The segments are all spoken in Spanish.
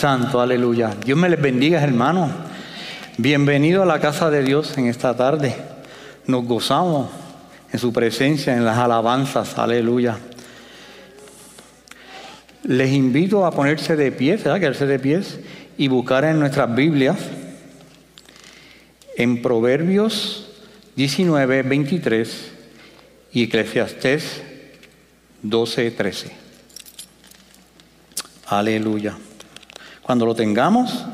Santo, aleluya. Dios me les bendiga, hermano. Bienvenido a la casa de Dios en esta tarde. Nos gozamos en su presencia, en las alabanzas, aleluya. Les invito a ponerse de pie, ¿verdad? Quedarse de pies y buscar en nuestras Biblias, en Proverbios 19, 23 y Eclesiastés 12, 13. Aleluya. Cuando lo tengamos,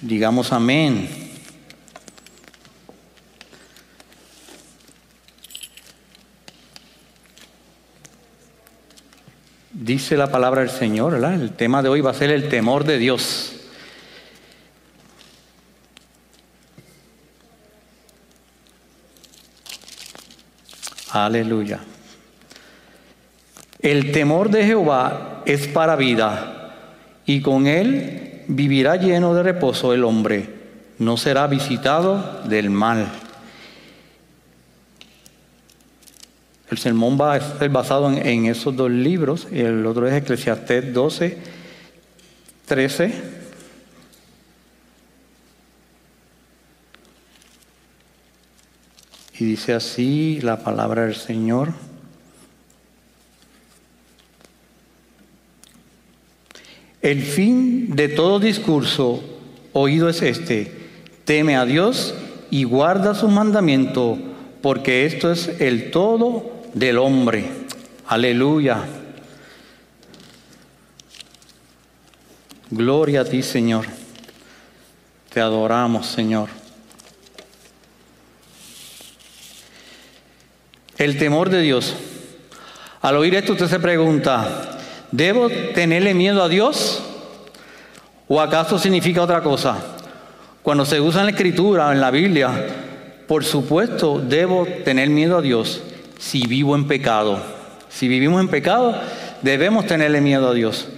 digamos amén. Dice la palabra del Señor, ¿verdad? El tema de hoy va a ser el temor de Dios. Aleluya. El temor de Jehová es para vida y con él vivirá lleno de reposo el hombre, no será visitado del mal. El sermón va a ser basado en, esos dos libros, el otro es Eclesiastés 12, 13 Y dice así la palabra del Señor. El fin de todo discurso oído es este, teme a Dios y guarda su mandamiento, porque esto es el todo del hombre. Aleluya. Gloria a ti, Señor. Te adoramos, Señor. El temor de Dios. Al oír esto usted se pregunta, ¿debo tenerle miedo a Dios? ¿O acaso significa otra cosa? Cuando se usa en la escritura, en la Biblia, por supuesto debo tener miedo a Dios si vivo en pecado. Si vivimos en pecado, debemos tenerle miedo a Dios.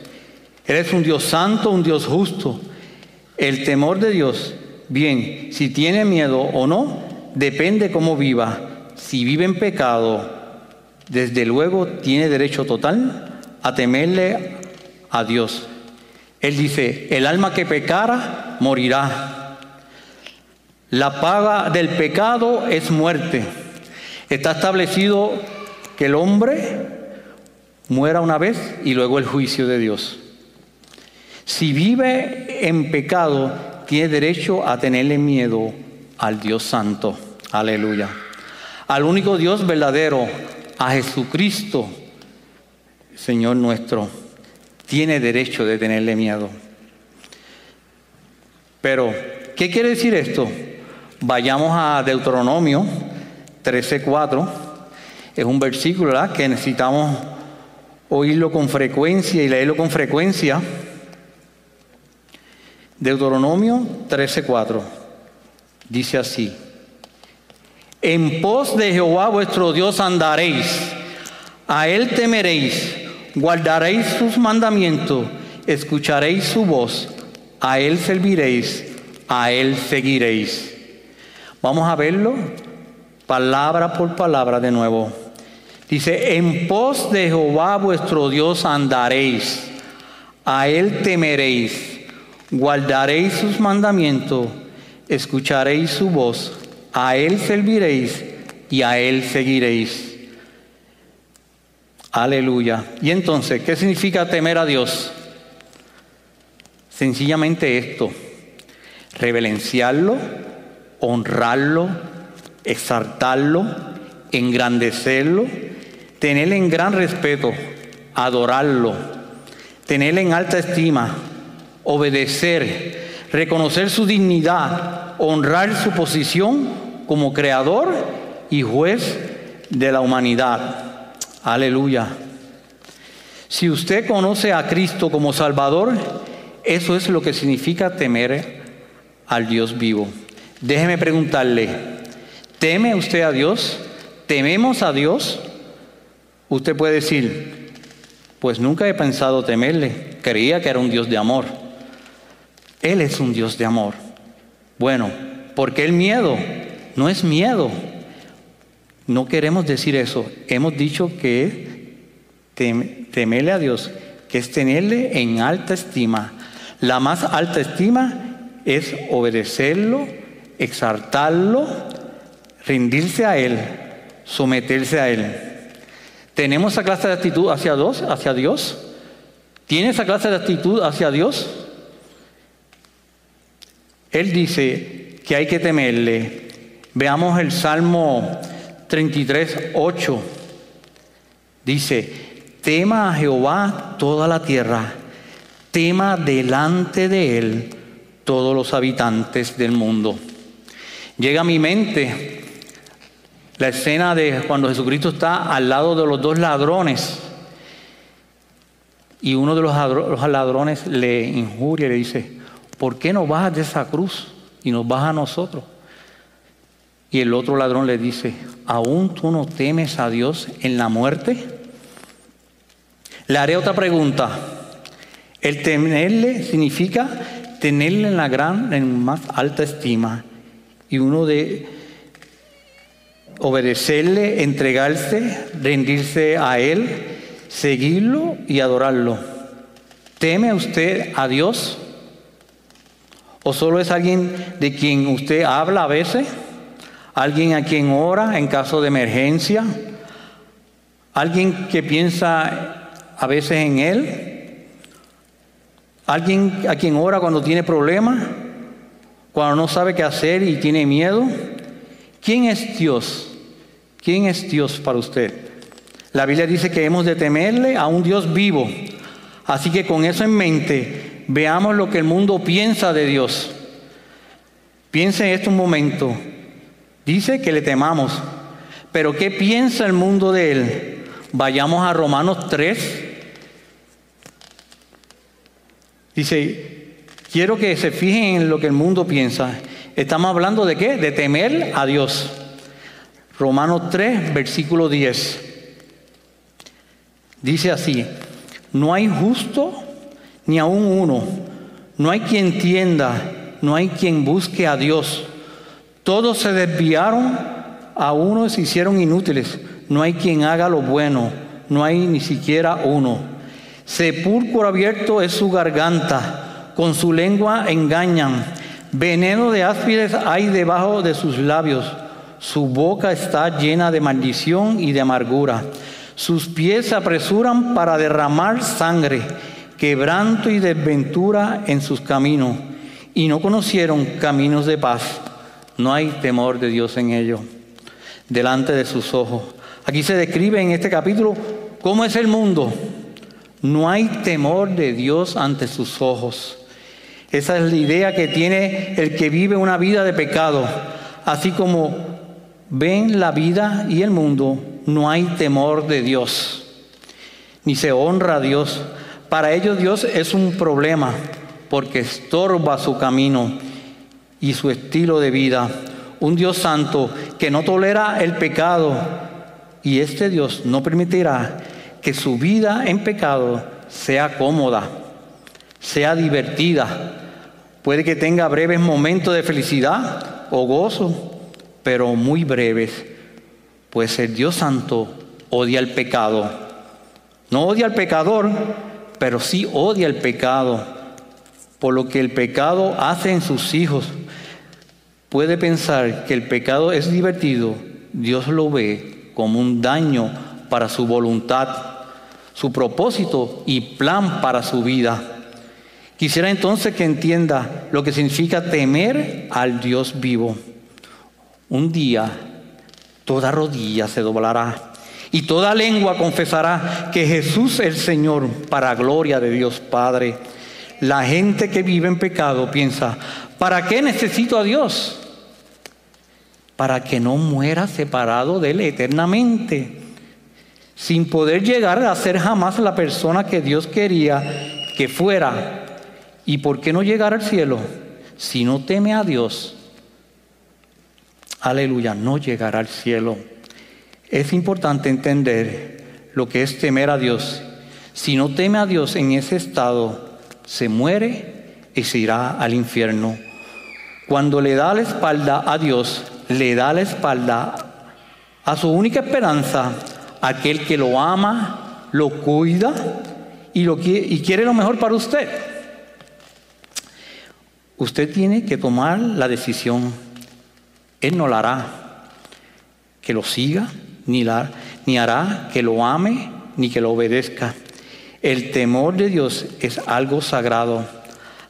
Él es un Dios santo, un Dios justo. El temor de Dios, bien, si tiene miedo o no, depende cómo viva si vive en pecado, desde luego tiene derecho total a temerle a Dios. Él dice, el alma que pecara morirá. La paga del pecado es muerte. Está establecido que el hombre muera una vez y luego el juicio de Dios. Si vive en pecado, tiene derecho a tenerle miedo al Dios Santo. Aleluya al único Dios verdadero, a Jesucristo, Señor nuestro, tiene derecho de tenerle miedo. Pero, ¿qué quiere decir esto? Vayamos a Deuteronomio 13:4. Es un versículo que necesitamos oírlo con frecuencia y leerlo con frecuencia. Deuteronomio 13:4 dice así. En pos de Jehová vuestro Dios andaréis, a él temeréis, guardaréis sus mandamientos, escucharéis su voz, a él serviréis, a él seguiréis. Vamos a verlo palabra por palabra de nuevo. Dice, en pos de Jehová vuestro Dios andaréis, a él temeréis, guardaréis sus mandamientos, escucharéis su voz a Él serviréis y a Él seguiréis. Aleluya. Y entonces, ¿qué significa temer a Dios? Sencillamente esto, reverenciarlo, honrarlo, exaltarlo, engrandecerlo, tenerle en gran respeto, adorarlo, tenerle en alta estima, obedecer, reconocer su dignidad, honrar su posición como creador y juez de la humanidad. Aleluya. Si usted conoce a Cristo como Salvador, eso es lo que significa temer al Dios vivo. Déjeme preguntarle, ¿teme usted a Dios? ¿Tememos a Dios? Usted puede decir, pues nunca he pensado temerle, creía que era un Dios de amor. Él es un Dios de amor. Bueno, ¿por qué el miedo? no es miedo. No queremos decir eso. Hemos dicho que temerle a Dios, que es tenerle en alta estima, La más alta estima es obedecerlo, exaltarlo, rendirse a Él, someterse a Él. ¿Tenemos esa clase de actitud hacia Dios? Hacia Dios? ¿Tiene esa clase de actitud hacia Dios? Él dice que hay que temerle. Veamos el Salmo 33, 8. Dice, tema a Jehová toda la tierra, tema delante de él todos los habitantes del mundo. Llega a mi mente la escena de cuando Jesucristo está al lado de los dos ladrones y uno de los ladrones le injuria y le dice, ¿por qué no bajas de esa cruz y nos bajas a nosotros? Y el otro ladrón le dice, ¿aún tú no temes a Dios en la muerte? Le haré otra pregunta. El tenerle significa tenerle en la gran, en más alta estima. Y uno de obedecerle, entregarse, rendirse a Él, seguirlo y adorarlo. ¿Teme usted a Dios? ¿O solo es alguien de quien usted habla a veces? ¿Alguien a quien ora en caso de emergencia? ¿Alguien que piensa a veces en Él? ¿Alguien a quien ora cuando tiene problemas? ¿Cuando no sabe qué hacer y tiene miedo? ¿Quién es Dios? ¿Quién es Dios para usted? La Biblia dice que hemos de temerle a un Dios vivo. Así que con eso en mente, veamos lo que el mundo piensa de Dios. Piense en esto un momento. Dice que le temamos. Pero ¿qué piensa el mundo de Él? Vayamos a Romanos 3. Dice, quiero que se fijen en lo que el mundo piensa. Estamos hablando de qué? De temer a Dios. Romanos 3, versículo 10. Dice así, no hay justo ni aún uno, no hay quien tienda, no hay quien busque a Dios. Todos se desviaron, a uno se hicieron inútiles. No hay quien haga lo bueno, no hay ni siquiera uno. Sepulcro abierto es su garganta, con su lengua engañan. Veneno de áspides hay debajo de sus labios. Su boca está llena de maldición y de amargura. Sus pies se apresuran para derramar sangre, quebranto y desventura en sus caminos. Y no conocieron caminos de paz. No hay temor de Dios en ellos, delante de sus ojos. Aquí se describe en este capítulo cómo es el mundo. No hay temor de Dios ante sus ojos. Esa es la idea que tiene el que vive una vida de pecado. Así como ven la vida y el mundo, no hay temor de Dios, ni se honra a Dios. Para ellos Dios es un problema porque estorba su camino y su estilo de vida. Un Dios santo que no tolera el pecado y este Dios no permitirá que su vida en pecado sea cómoda, sea divertida. Puede que tenga breves momentos de felicidad o gozo, pero muy breves, pues el Dios santo odia el pecado. No odia al pecador, pero sí odia el pecado, por lo que el pecado hace en sus hijos puede pensar que el pecado es divertido, Dios lo ve como un daño para su voluntad, su propósito y plan para su vida. Quisiera entonces que entienda lo que significa temer al Dios vivo. Un día toda rodilla se doblará y toda lengua confesará que Jesús es el Señor para gloria de Dios Padre. La gente que vive en pecado piensa, ¿para qué necesito a Dios? Para que no muera separado de Él eternamente, sin poder llegar a ser jamás la persona que Dios quería que fuera. ¿Y por qué no llegar al cielo? Si no teme a Dios, aleluya, no llegará al cielo. Es importante entender lo que es temer a Dios. Si no teme a Dios en ese estado, se muere y se irá al infierno. Cuando le da la espalda a Dios, le da la espalda a su única esperanza, aquel que lo ama, lo cuida y, lo quiere, y quiere lo mejor para usted. Usted tiene que tomar la decisión. Él no la hará que lo siga, ni, ni hará que lo ame, ni que lo obedezca. El temor de Dios es algo sagrado.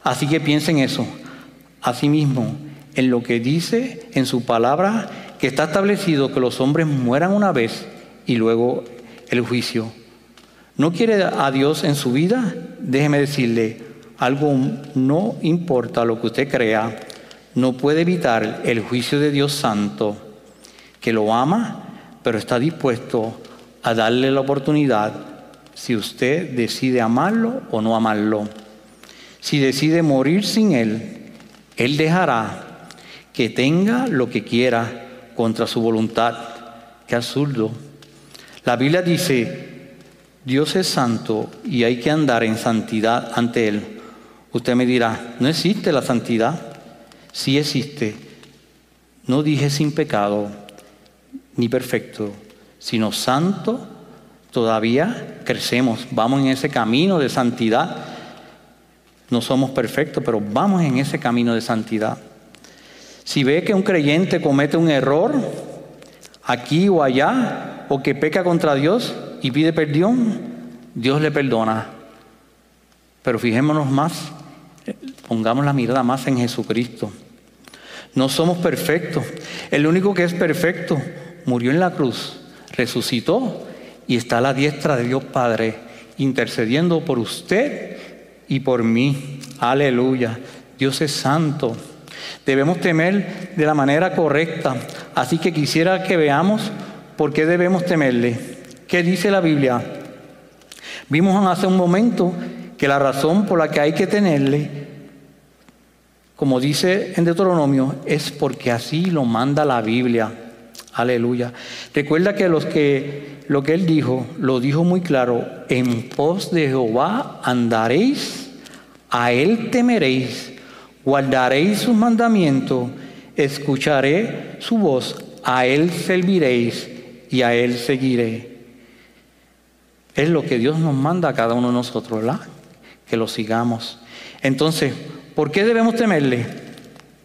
Así que piensen eso. Asimismo, en lo que dice en su palabra, que está establecido que los hombres mueran una vez y luego el juicio. ¿No quiere a Dios en su vida? Déjeme decirle, algo no importa lo que usted crea, no puede evitar el juicio de Dios Santo, que lo ama, pero está dispuesto a darle la oportunidad si usted decide amarlo o no amarlo. Si decide morir sin Él, Él dejará que tenga lo que quiera contra su voluntad. Qué absurdo. La Biblia dice, Dios es santo y hay que andar en santidad ante Él. Usted me dirá, ¿no existe la santidad? Sí existe. No dije sin pecado ni perfecto, sino santo. Todavía crecemos, vamos en ese camino de santidad. No somos perfectos, pero vamos en ese camino de santidad. Si ve que un creyente comete un error aquí o allá, o que peca contra Dios y pide perdón, Dios le perdona. Pero fijémonos más Pongamos la mirada más en Jesucristo. No somos perfectos. El único que es perfecto murió en la cruz, resucitó y está a la diestra de Dios Padre, intercediendo por usted y por mí. Aleluya. Dios es santo. Debemos temer de la manera correcta. Así que quisiera que veamos por qué debemos temerle. ¿Qué dice la Biblia? Vimos hace un momento que la razón por la que hay que tenerle, como dice en Deuteronomio, es porque así lo manda la Biblia. Aleluya. Recuerda que, los que lo que él dijo, lo dijo muy claro, en pos de Jehová andaréis, a él temeréis, guardaréis sus mandamientos, escucharé su voz, a él serviréis y a él seguiré. Es lo que Dios nos manda a cada uno de nosotros, ¿verdad? que lo sigamos. Entonces, ¿por qué debemos temerle?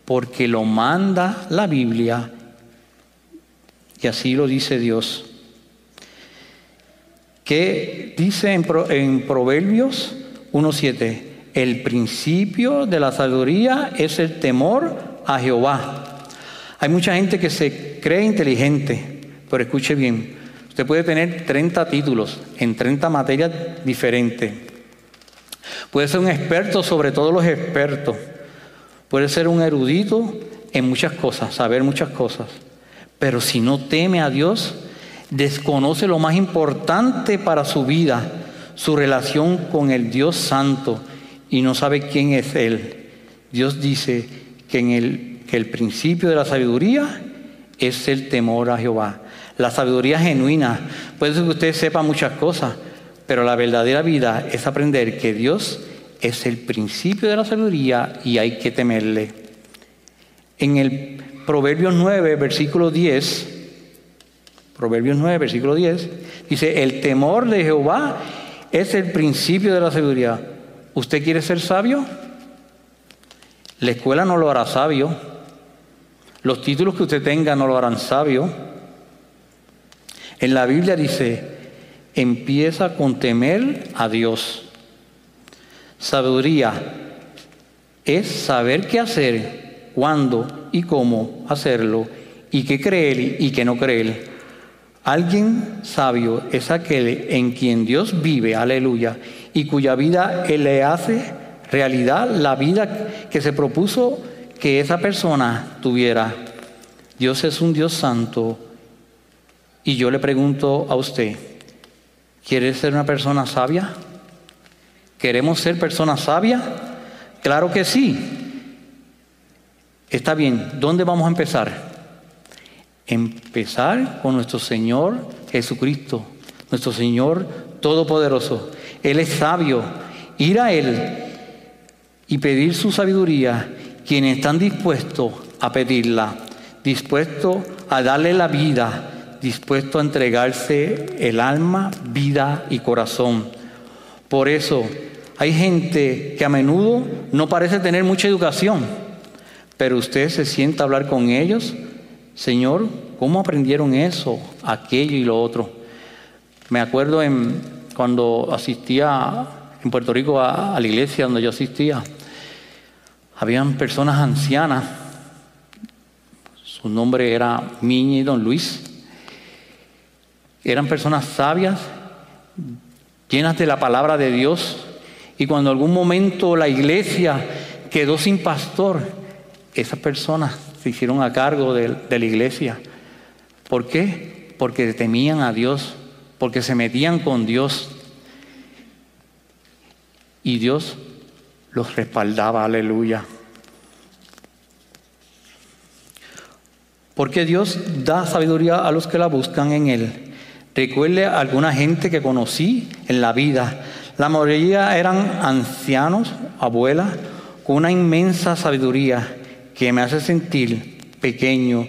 Porque lo manda la Biblia y así lo dice Dios. ¿Qué dice en, en Proverbios 1.7? El principio de la sabiduría es el temor a Jehová. Hay mucha gente que se cree inteligente, pero escuche bien, usted puede tener 30 títulos en 30 materias diferentes Puede ser un experto sobre todos los expertos. Puede ser un erudito en muchas cosas, saber muchas cosas. Pero si no teme a Dios, desconoce lo más importante para su vida, su relación con el Dios Santo, y no sabe quién es Él. Dios dice que, el, el principio de la sabiduría es el temor a Jehová. La sabiduría genuina. Puede ser que usted sepa muchas cosas, pero la verdadera vida es aprender que Dios es el principio de la sabiduría y hay que temerle. En el Proverbios 9, versículo 10, Proverbios 9, versículo 10, dice, el temor de Jehová es el principio de la sabiduría. ¿Usted quiere ser sabio? La escuela no lo hará sabio. Los títulos que usted tenga no lo harán sabio. En la Biblia dice, empieza con temer a Dios. Sabiduría es saber qué hacer, cuándo y cómo hacerlo, y qué creer y qué no creer. Alguien sabio es aquel en quien Dios vive, aleluya, y cuya vida Él le hace realidad la vida que se propuso que esa persona tuviera. Dios es un Dios santo. Y yo le pregunto a usted, ¿Quieres ser una persona sabia? ¿Queremos ser personas sabias? Claro que sí. Está bien, ¿dónde vamos a empezar? Empezar con nuestro Señor Jesucristo, nuestro Señor Todopoderoso. Él es sabio. Ir a Él y pedir su sabiduría, quienes están dispuestos a pedirla, dispuestos a darle la vida, dispuesto a entregarse el alma, vida y corazón. Por eso hay gente que a menudo no parece tener mucha educación, pero usted se sienta a hablar con ellos. Señor, ¿cómo aprendieron eso, aquello y lo otro? Me acuerdo en, cuando asistía en Puerto Rico a, la iglesia donde yo asistía, habían personas ancianas, su nombre era Miña y Don Luis, eran personas sabias, llenas de la palabra de Dios, y cuando algún momento la iglesia quedó sin pastor, esas personas se hicieron a cargo de, de la iglesia. ¿Por qué? Porque temían a Dios, porque se metían con Dios. Y Dios los respaldaba, aleluya. Porque Dios da sabiduría a los que la buscan en Él. Recuerde a alguna gente que conocí en la vida. La mayoría eran ancianos, abuelas, con una inmensa sabiduría que me hace sentir pequeño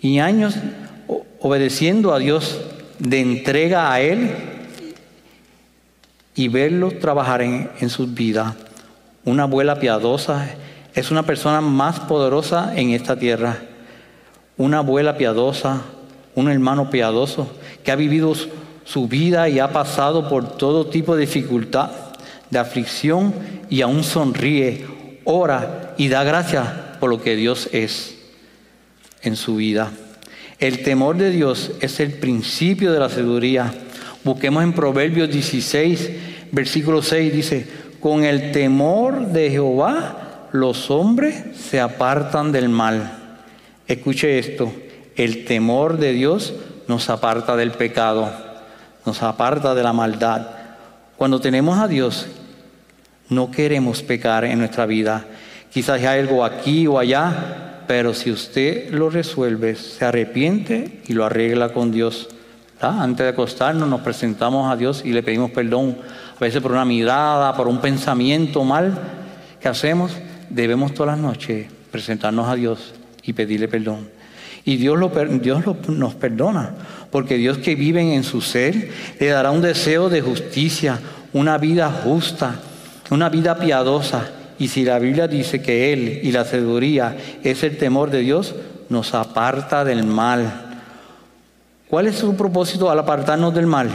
y años obedeciendo a Dios de entrega a Él y verlo trabajar en, en sus vidas. Una abuela piadosa es una persona más poderosa en esta tierra. Una abuela piadosa, un hermano piadoso que ha vivido su vida y ha pasado por todo tipo de dificultad, de aflicción y aún sonríe, ora y da gracias por lo que Dios es en su vida. El temor de Dios es el principio de la sabiduría. Busquemos en Proverbios 16, versículo 6, dice, con el temor de Jehová los hombres se apartan del mal. Escuche esto, el temor de Dios nos aparta del pecado, nos aparta de la maldad. Cuando tenemos a Dios, no queremos pecar en nuestra vida. Quizás hay algo aquí o allá, pero si usted lo resuelve, se arrepiente y lo arregla con Dios. Antes de acostarnos nos presentamos a Dios y le pedimos perdón, a veces por una mirada, por un pensamiento mal que hacemos. Debemos todas las noches presentarnos a Dios y pedirle perdón. Y Dios, lo, Dios nos perdona, porque Dios que vive en su ser le dará un deseo de justicia, una vida justa, una vida piadosa. Y si la Biblia dice que Él y la sabiduría es el temor de Dios, nos aparta del mal. ¿Cuál es su propósito al apartarnos del mal?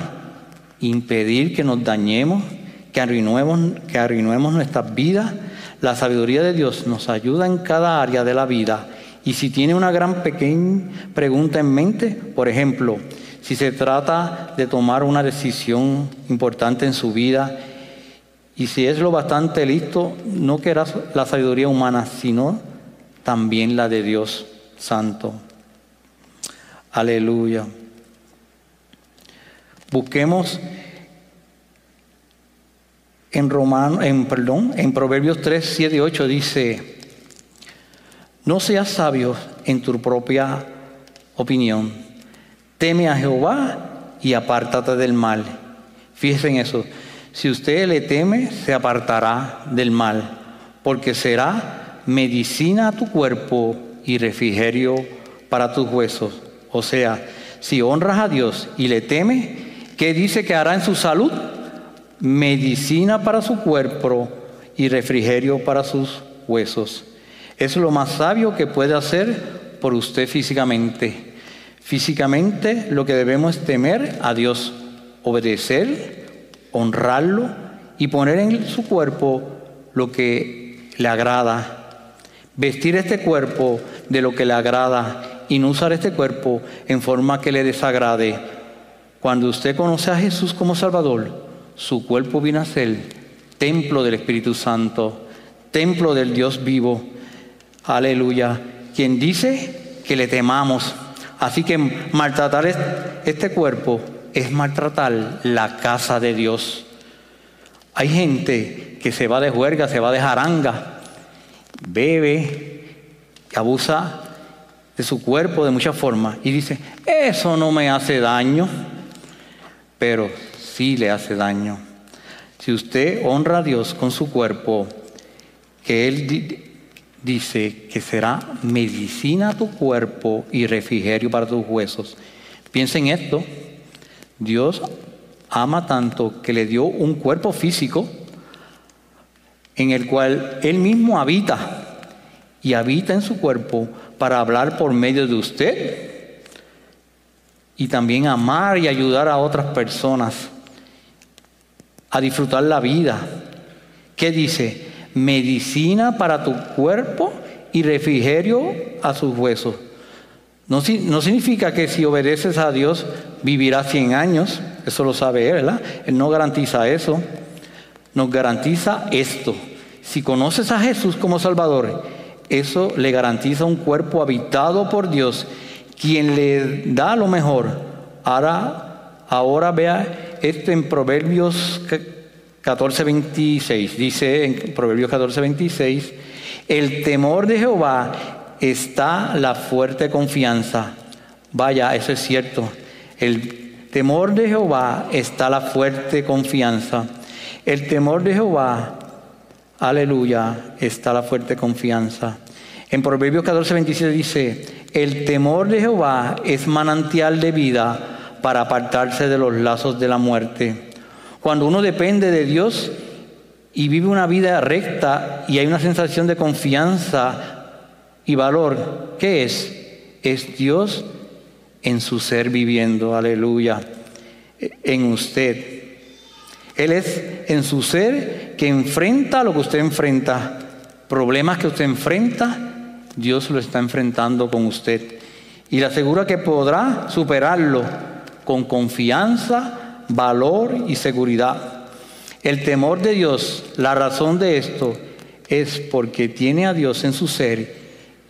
Impedir que nos dañemos, que arruinemos, que arruinemos nuestras vidas. La sabiduría de Dios nos ayuda en cada área de la vida y si tiene una gran pequeña pregunta en mente, por ejemplo, si se trata de tomar una decisión importante en su vida, y si es lo bastante listo, no querrás la sabiduría humana, sino también la de Dios Santo. Aleluya. Busquemos en Romano, en perdón, en Proverbios 3, 7 y 8 dice, no seas sabio en tu propia opinión. Teme a Jehová y apártate del mal. Fíjense en eso. Si usted le teme, se apartará del mal, porque será medicina a tu cuerpo y refrigerio para tus huesos. O sea, si honras a Dios y le teme, ¿qué dice que hará en su salud? Medicina para su cuerpo y refrigerio para sus huesos. Es lo más sabio que puede hacer por usted físicamente. Físicamente lo que debemos es temer a Dios, obedecer, honrarlo y poner en su cuerpo lo que le agrada. Vestir este cuerpo de lo que le agrada y no usar este cuerpo en forma que le desagrade. Cuando usted conoce a Jesús como Salvador, su cuerpo viene a ser templo del Espíritu Santo, templo del Dios vivo Aleluya. Quien dice que le temamos. Así que maltratar este cuerpo es maltratar la casa de Dios. Hay gente que se va de juerga, se va de jaranga, bebe, abusa de su cuerpo de muchas formas y dice, eso no me hace daño, pero sí le hace daño. Si usted honra a Dios con su cuerpo, que Él dice que será medicina a tu cuerpo y refrigerio para tus huesos. Piensa en esto. Dios ama tanto que le dio un cuerpo físico en el cual Él mismo habita y habita en su cuerpo para hablar por medio de usted y también amar y ayudar a otras personas a disfrutar la vida. ¿Qué dice? Medicina para tu cuerpo y refrigerio a sus huesos. No, no, significa que si obedeces a Dios vivirás 100 años, eso lo sabe Él, ¿verdad? Él no garantiza eso, nos garantiza esto. Si conoces a Jesús como Salvador, eso le garantiza un cuerpo habitado por Dios, quien le da lo mejor. Ahora, ahora vea esto en Proverbios 14:26. Dice en Proverbios 14:26, el temor de Jehová está la fuerte confianza. Vaya, eso es cierto. El temor de Jehová está la fuerte confianza. El temor de Jehová, aleluya, está la fuerte confianza. En Proverbios 14:27 dice, el temor de Jehová es manantial de vida para apartarse de los lazos de la muerte. Cuando uno depende de Dios y vive una vida recta y hay una sensación de confianza y valor, ¿qué es? Es Dios en su ser viviendo, aleluya, en usted. Él es en su ser que enfrenta lo que usted enfrenta, problemas que usted enfrenta, Dios lo está enfrentando con usted y le asegura que podrá superarlo con confianza, valor y seguridad. El temor de Dios, la razón de esto es porque tiene a Dios en su ser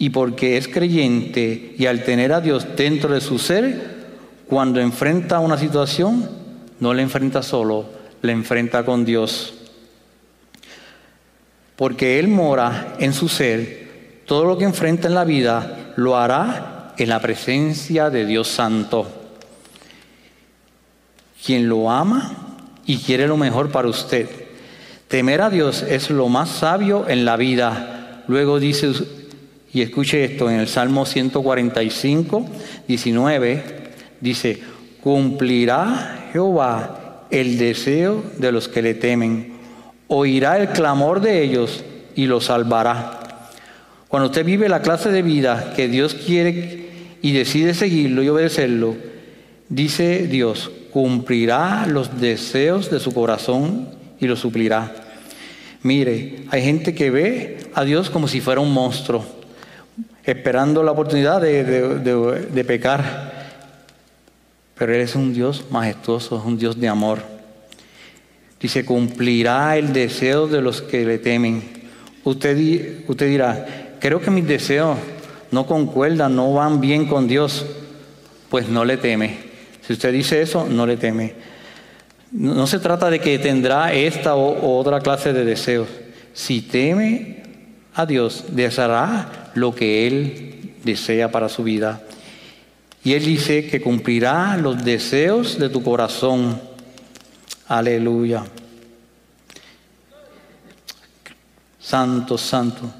y porque es creyente y al tener a Dios dentro de su ser, cuando enfrenta una situación, no la enfrenta solo, la enfrenta con Dios. Porque Él mora en su ser todo lo que enfrenta en la vida lo hará en la presencia de Dios Santo. Quien lo ama y quiere lo mejor para usted. Temer a Dios es lo más sabio en la vida. Luego dice, y escuche esto, en el Salmo 145, 19, dice, cumplirá Jehová el deseo de los que le temen, oirá el clamor de ellos y los salvará. Cuando usted vive la clase de vida que Dios quiere y decide seguirlo y obedecerlo, dice Dios, cumplirá los deseos de su corazón y lo suplirá. Mire, hay gente que ve a Dios como si fuera un monstruo, esperando la oportunidad de, de pecar. Pero Él es un Dios majestuoso, es un Dios de amor. Dice, cumplirá el deseo de los que le temen. Usted, usted dirá, creo que mis deseos no concuerdan, no van bien con Dios, pues no le teme. Si usted dice eso, no le teme. No, se trata de que tendrá esta o, otra clase de deseos. Si teme a Dios, deseará lo que Él desea para su vida. Y Él dice que cumplirá los deseos de tu corazón. Aleluya. Santo, santo.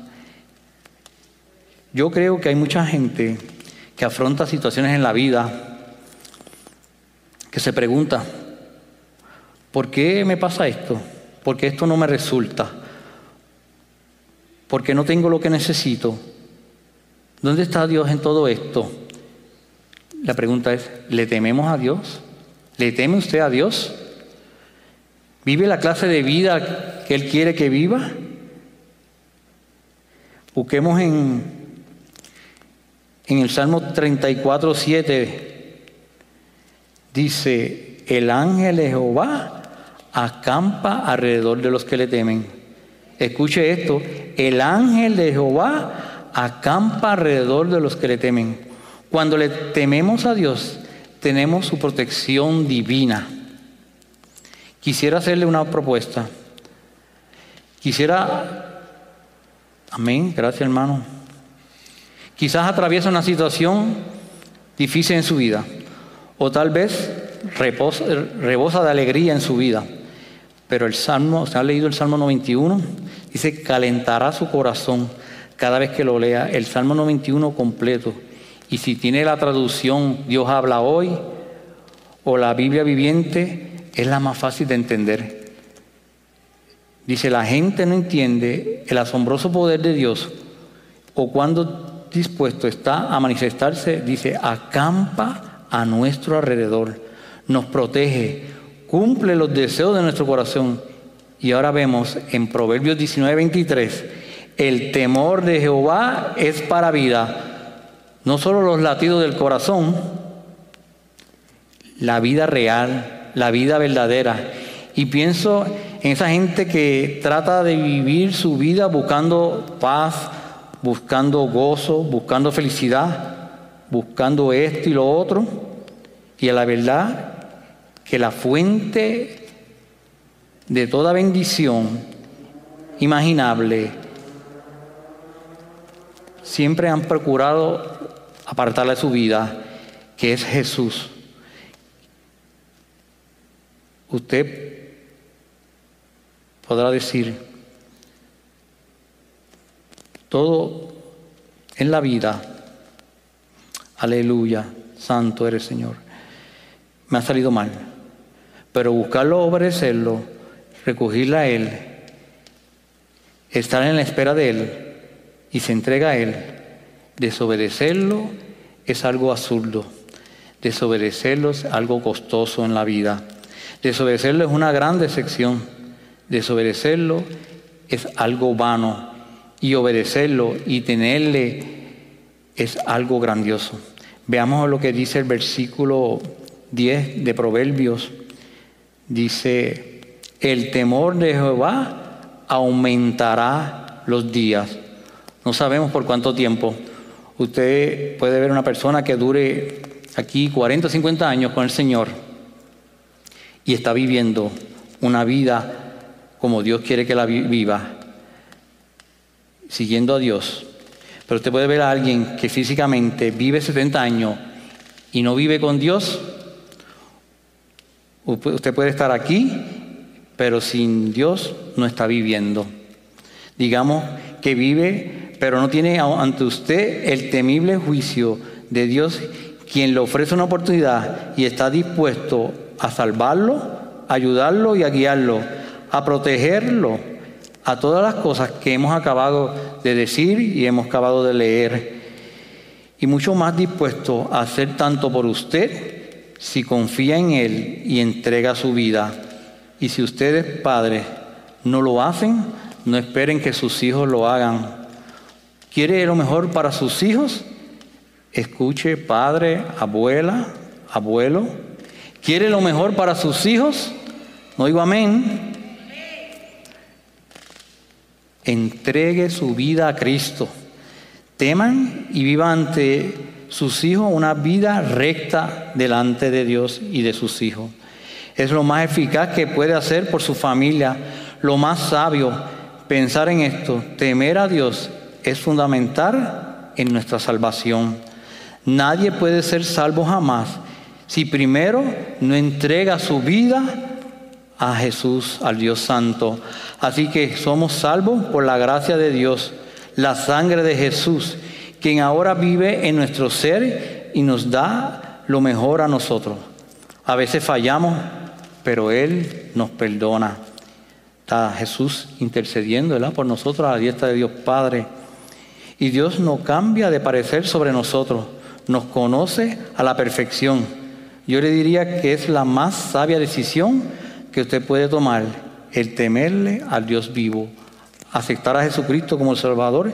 Yo creo que hay mucha gente que afronta situaciones en la vida que se pregunta, ¿por qué me pasa esto? ¿Por qué esto no me resulta? ¿Por qué no tengo lo que necesito? ¿Dónde está Dios en todo esto? La pregunta es, ¿le tememos a Dios? ¿Le teme usted a Dios? ¿Vive la clase de vida que Él quiere que viva? Busquemos en en el Salmo 34, 7 dice, el ángel de Jehová acampa alrededor de los que le temen. Escuche esto, el ángel de Jehová acampa alrededor de los que le temen. Cuando le tememos a Dios, tenemos su protección divina. Quisiera hacerle una propuesta. Quisiera, amén, gracias hermano. Quizás atraviesa una situación difícil en su vida o tal vez rebosa de alegría en su vida. Pero el Salmo, se ha leído el Salmo 91, dice, calentará su corazón cada vez que lo lea, el Salmo 91 completo. Y si tiene la traducción Dios habla hoy o la Biblia viviente, es la más fácil de entender. Dice, la gente no entiende el asombroso poder de Dios o cuando dispuesto está a manifestarse, dice, acampa a nuestro alrededor, nos protege, cumple los deseos de nuestro corazón. Y ahora vemos en Proverbios 19, 23, el temor de Jehová es para vida, no solo los latidos del corazón, la vida real, la vida verdadera. Y pienso en esa gente que trata de vivir su vida buscando paz, buscando gozo, buscando felicidad, buscando esto y lo otro. Y a la verdad que la fuente de toda bendición imaginable siempre han procurado apartarle su vida, que es Jesús. Usted podrá decir, todo en la vida, aleluya, santo eres Señor, me ha salido mal, pero buscarlo, obedecerlo, recogirla a Él, estar en la espera de Él y se entrega a Él, desobedecerlo es algo absurdo. Desobedecerlo es algo costoso en la vida. Desobedecerlo es una gran decepción. Desobedecerlo es algo vano. Y obedecerlo y tenerle es algo grandioso. Veamos lo que dice el versículo 10 de Proverbios. Dice, el temor de Jehová aumentará los días. No sabemos por cuánto tiempo. Usted puede ver una persona que dure aquí 40 o 50 años con el Señor y está viviendo una vida como Dios quiere que la viva, siguiendo a Dios. Pero usted puede ver a alguien que físicamente vive 70 años y no vive con Dios. Usted puede estar aquí, pero sin Dios no está viviendo. Digamos que vive, pero no tiene ante usted el temible juicio de Dios quien le ofrece una oportunidad y está dispuesto a salvarlo, ayudarlo y a guiarlo, a protegerlo, a todas las cosas que hemos acabado de decir y hemos acabado de leer. Y mucho más dispuesto a hacer tanto por usted si confía en Él y entrega su vida. Y si ustedes, padres, no lo hacen, no esperen que sus hijos lo hagan. ¿Quiere lo mejor para sus hijos? Escuche, padre, abuela, abuelo. ¿Quiere lo mejor para sus hijos? No digo amén. Entregue su vida a Cristo. Teman y vivan ante sus hijos una vida recta delante de Dios y de sus hijos. Es lo más eficaz que puede hacer por su familia, lo más sabio. Pensar en esto, temer a Dios, es fundamental en nuestra salvación. Nadie puede ser salvo jamás si primero no entrega su vida a Jesús, al Dios Santo. Así que somos salvos por la gracia de Dios, la sangre de Jesús, quien ahora vive en nuestro ser y nos da lo mejor a nosotros. A veces fallamos, pero Él nos perdona. Está Jesús intercediendo por nosotros a la diestra de Dios Padre. Y Dios no cambia de parecer sobre nosotros nos conoce a la perfección. Yo le diría que es la más sabia decisión que usted puede tomar, el temerle al Dios vivo. Aceptar a Jesucristo como Salvador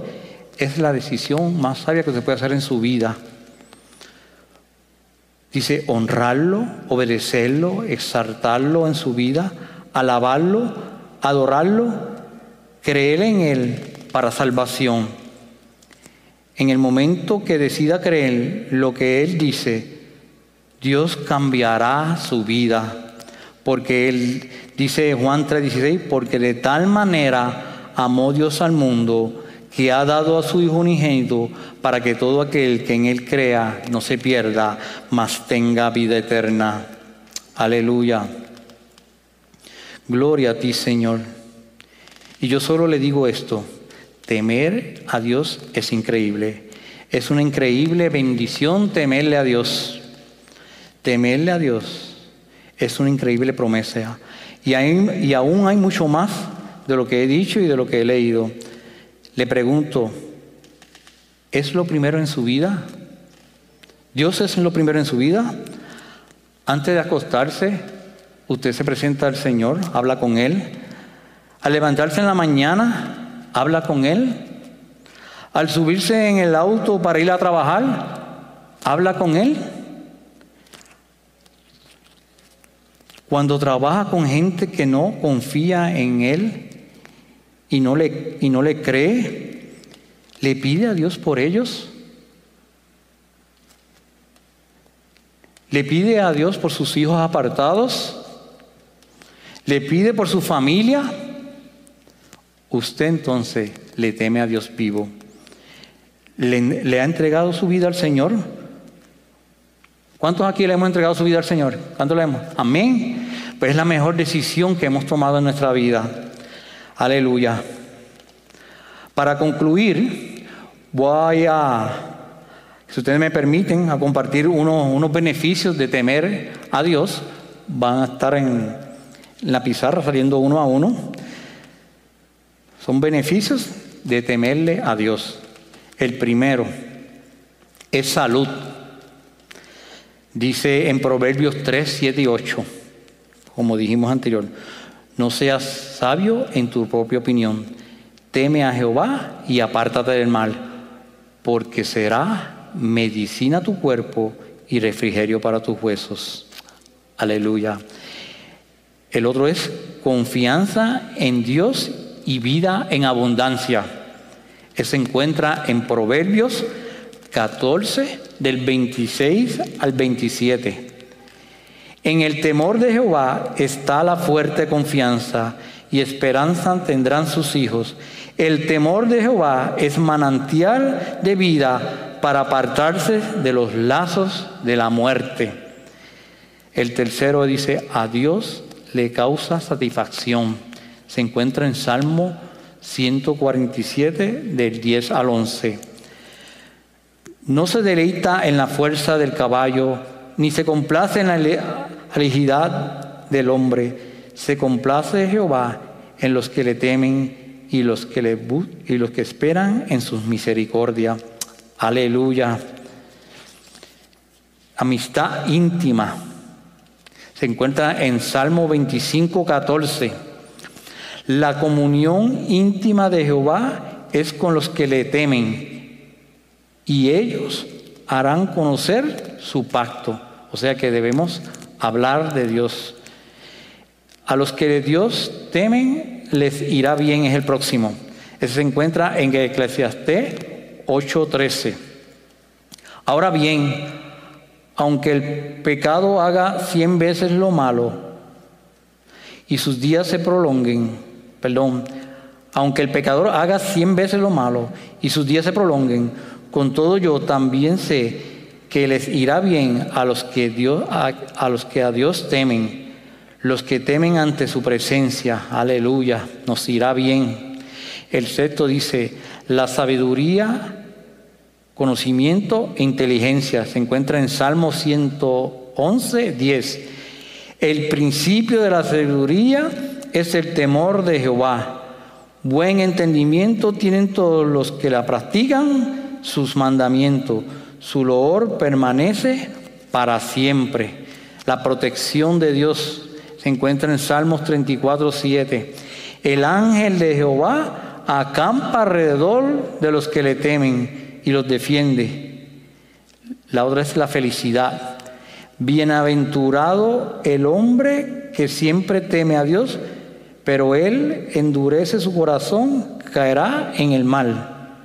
es la decisión más sabia que usted puede hacer en su vida. Dice honrarlo, obedecerlo, exaltarlo en su vida, alabarlo, adorarlo, creer en Él para salvación. En el momento que decida creer lo que Él dice, Dios cambiará su vida. Porque Él dice Juan 3:16, porque de tal manera amó Dios al mundo que ha dado a su Hijo unigénito para que todo aquel que en Él crea no se pierda, mas tenga vida eterna. Aleluya. Gloria a ti, Señor. Y yo solo le digo esto. Temer a Dios es increíble. Es una increíble bendición temerle a Dios. Temerle a Dios es una increíble promesa. Y, y aún hay mucho más de lo que he dicho y de lo que he leído. Le pregunto, ¿es lo primero en su vida? ¿Dios es lo primero en su vida? Antes de acostarse, usted se presenta al Señor, habla con Él. Al levantarse en la mañana, habla con Él. Al subirse en el auto para ir a trabajar, habla con Él. Cuando trabaja con gente que no confía en Él y no le, y no le cree, ¿le pide a Dios por ellos? ¿Le pide a Dios por sus hijos apartados? ¿Le pide por su familia? Usted entonces le teme a Dios vivo. ¿Le, ha entregado su vida al Señor? ¿Cuántos aquí le hemos entregado su vida al Señor? ¿Cuántos le hemos? Amén. Pues es la mejor decisión que hemos tomado en nuestra vida. Aleluya. Para concluir, voy a, si ustedes me permiten, a compartir unos, unos beneficios de temer a Dios. Van a estar en la pizarra saliendo uno a uno. Son beneficios de temerle a Dios. El primero es salud. Dice en Proverbios 3, 7 y 8, como dijimos anterior, no seas sabio en tu propia opinión, teme a Jehová y apártate del mal, porque será medicina tu cuerpo y refrigerio para tus huesos. Aleluya. El otro es confianza en Dios y vida en abundancia. Se encuentra en Proverbios 14 del 26 al 27. En el temor de Jehová está la fuerte confianza y esperanza tendrán sus hijos. El temor de Jehová es manantial de vida para apartarse de los lazos de la muerte. El tercero dice, a Dios le causa satisfacción. Se encuentra en Salmo 147 del 10 al 11. No se deleita en la fuerza del caballo, ni se complace en la agilidad del hombre. Se complace Jehová en los que le temen y los que, le, y los que esperan en sus misericordias. Aleluya. Amistad íntima. Se encuentra en Salmo 25, 14. La comunión íntima de Jehová es con los que le temen y ellos harán conocer su pacto. O sea que debemos hablar de Dios. A los que de Dios temen les irá bien es el próximo. Ese se encuentra en Eclesiastés 8:13. Ahora bien, aunque el pecado haga cien veces lo malo y sus días se prolonguen, perdón, aunque el pecador haga cien veces lo malo y sus días se prolonguen, con todo yo también sé que les irá bien a los que, Dios, a, los que a Dios temen, los que temen ante su presencia. Aleluya, nos irá bien. El sexto dice, la sabiduría, conocimiento e inteligencia. Se encuentra en Salmo 111, 10. El principio de la sabiduría es el temor de Jehová. Buen entendimiento tienen todos los que la practican sus mandamientos. Su loor permanece para siempre. La protección de Dios se encuentra en Salmos 34, 7. El ángel de Jehová acampa alrededor de los que le temen y los defiende. La otra es la felicidad. Bienaventurado el hombre que siempre teme a Dios, pero él endurece su corazón, caerá en el mal.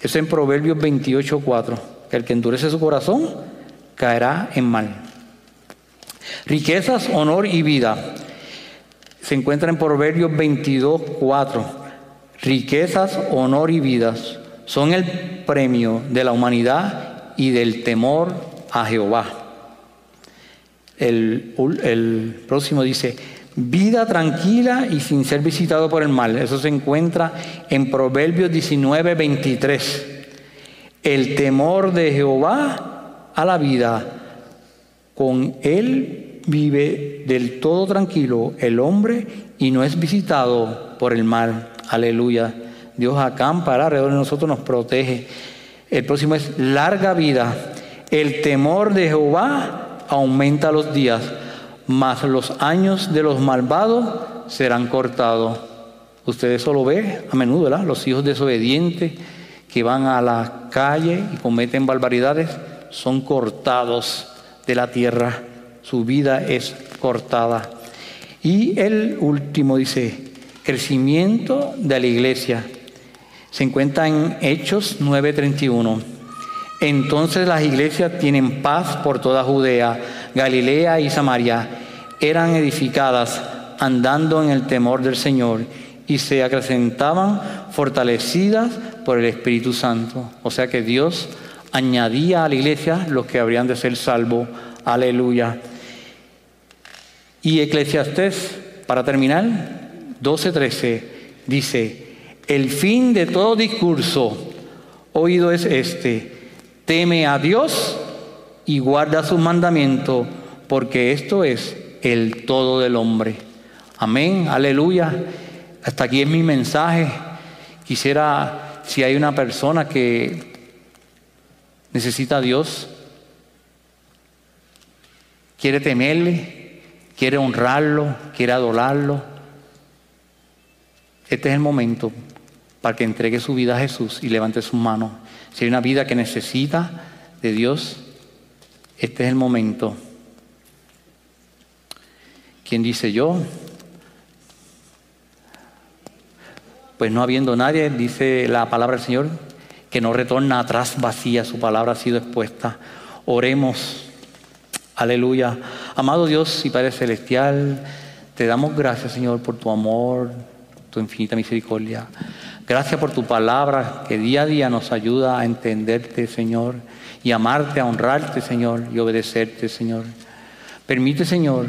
Es en Proverbios 28.4, el que endurece su corazón caerá en mal. Riquezas, honor y vida. Se encuentra en Proverbios 22.4. Riquezas, honor y vidas son el premio de la humanidad y del temor a Jehová. El, el próximo dice, Vida tranquila y sin ser visitado por el mal. Eso se encuentra en Proverbios 19, 23. El temor de Jehová a la vida. Con él vive del todo tranquilo el hombre y no es visitado por el mal. Aleluya. Dios acampa alrededor de nosotros, nos protege. El próximo es larga vida. El temor de Jehová aumenta los días, mas los años de los malvados serán cortados. Ustedes solo ven a menudo, ¿verdad? Los hijos desobedientes que van a la calle y cometen barbaridades son cortados de la tierra. Su vida es cortada. Y el último dice, crecimiento de la iglesia. Se encuentra en Hechos 9:31. Entonces las iglesias tienen paz por toda Judea, Galilea y Samaria. Eran edificadas andando en el temor del Señor y se acrecentaban fortalecidas por el Espíritu Santo. O sea que Dios añadía a la iglesia los que habrían de ser salvos. Aleluya. Y Eclesiastés, para terminar, 12:13, dice, el fin de todo discurso oído es este, teme a Dios y guarda su mandamiento, porque esto es el todo del hombre. Amén, aleluya. Hasta aquí es mi mensaje. Quisiera, si hay una persona que necesita a Dios, quiere temerle, quiere honrarlo, quiere adorarlo, este es el momento para que entregue su vida a Jesús y levante sus manos. Si hay una vida que necesita de Dios, este es el momento. ¿Quién dice yo? Pues no habiendo nadie, dice la palabra del Señor, que no retorna atrás vacía, su palabra ha sido expuesta. Oremos. Aleluya. Amado Dios y Padre Celestial, te damos gracias, Señor, por tu amor, tu infinita misericordia. Gracias por tu palabra que día a día nos ayuda a entenderte, Señor, y amarte, a honrarte, Señor, y obedecerte, Señor. Permite, Señor,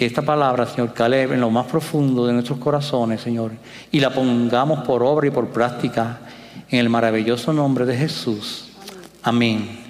que esta palabra, Señor, cale en lo más profundo de nuestros corazones, Señor, y la pongamos por obra y por práctica en el maravilloso nombre de Jesús. Amén.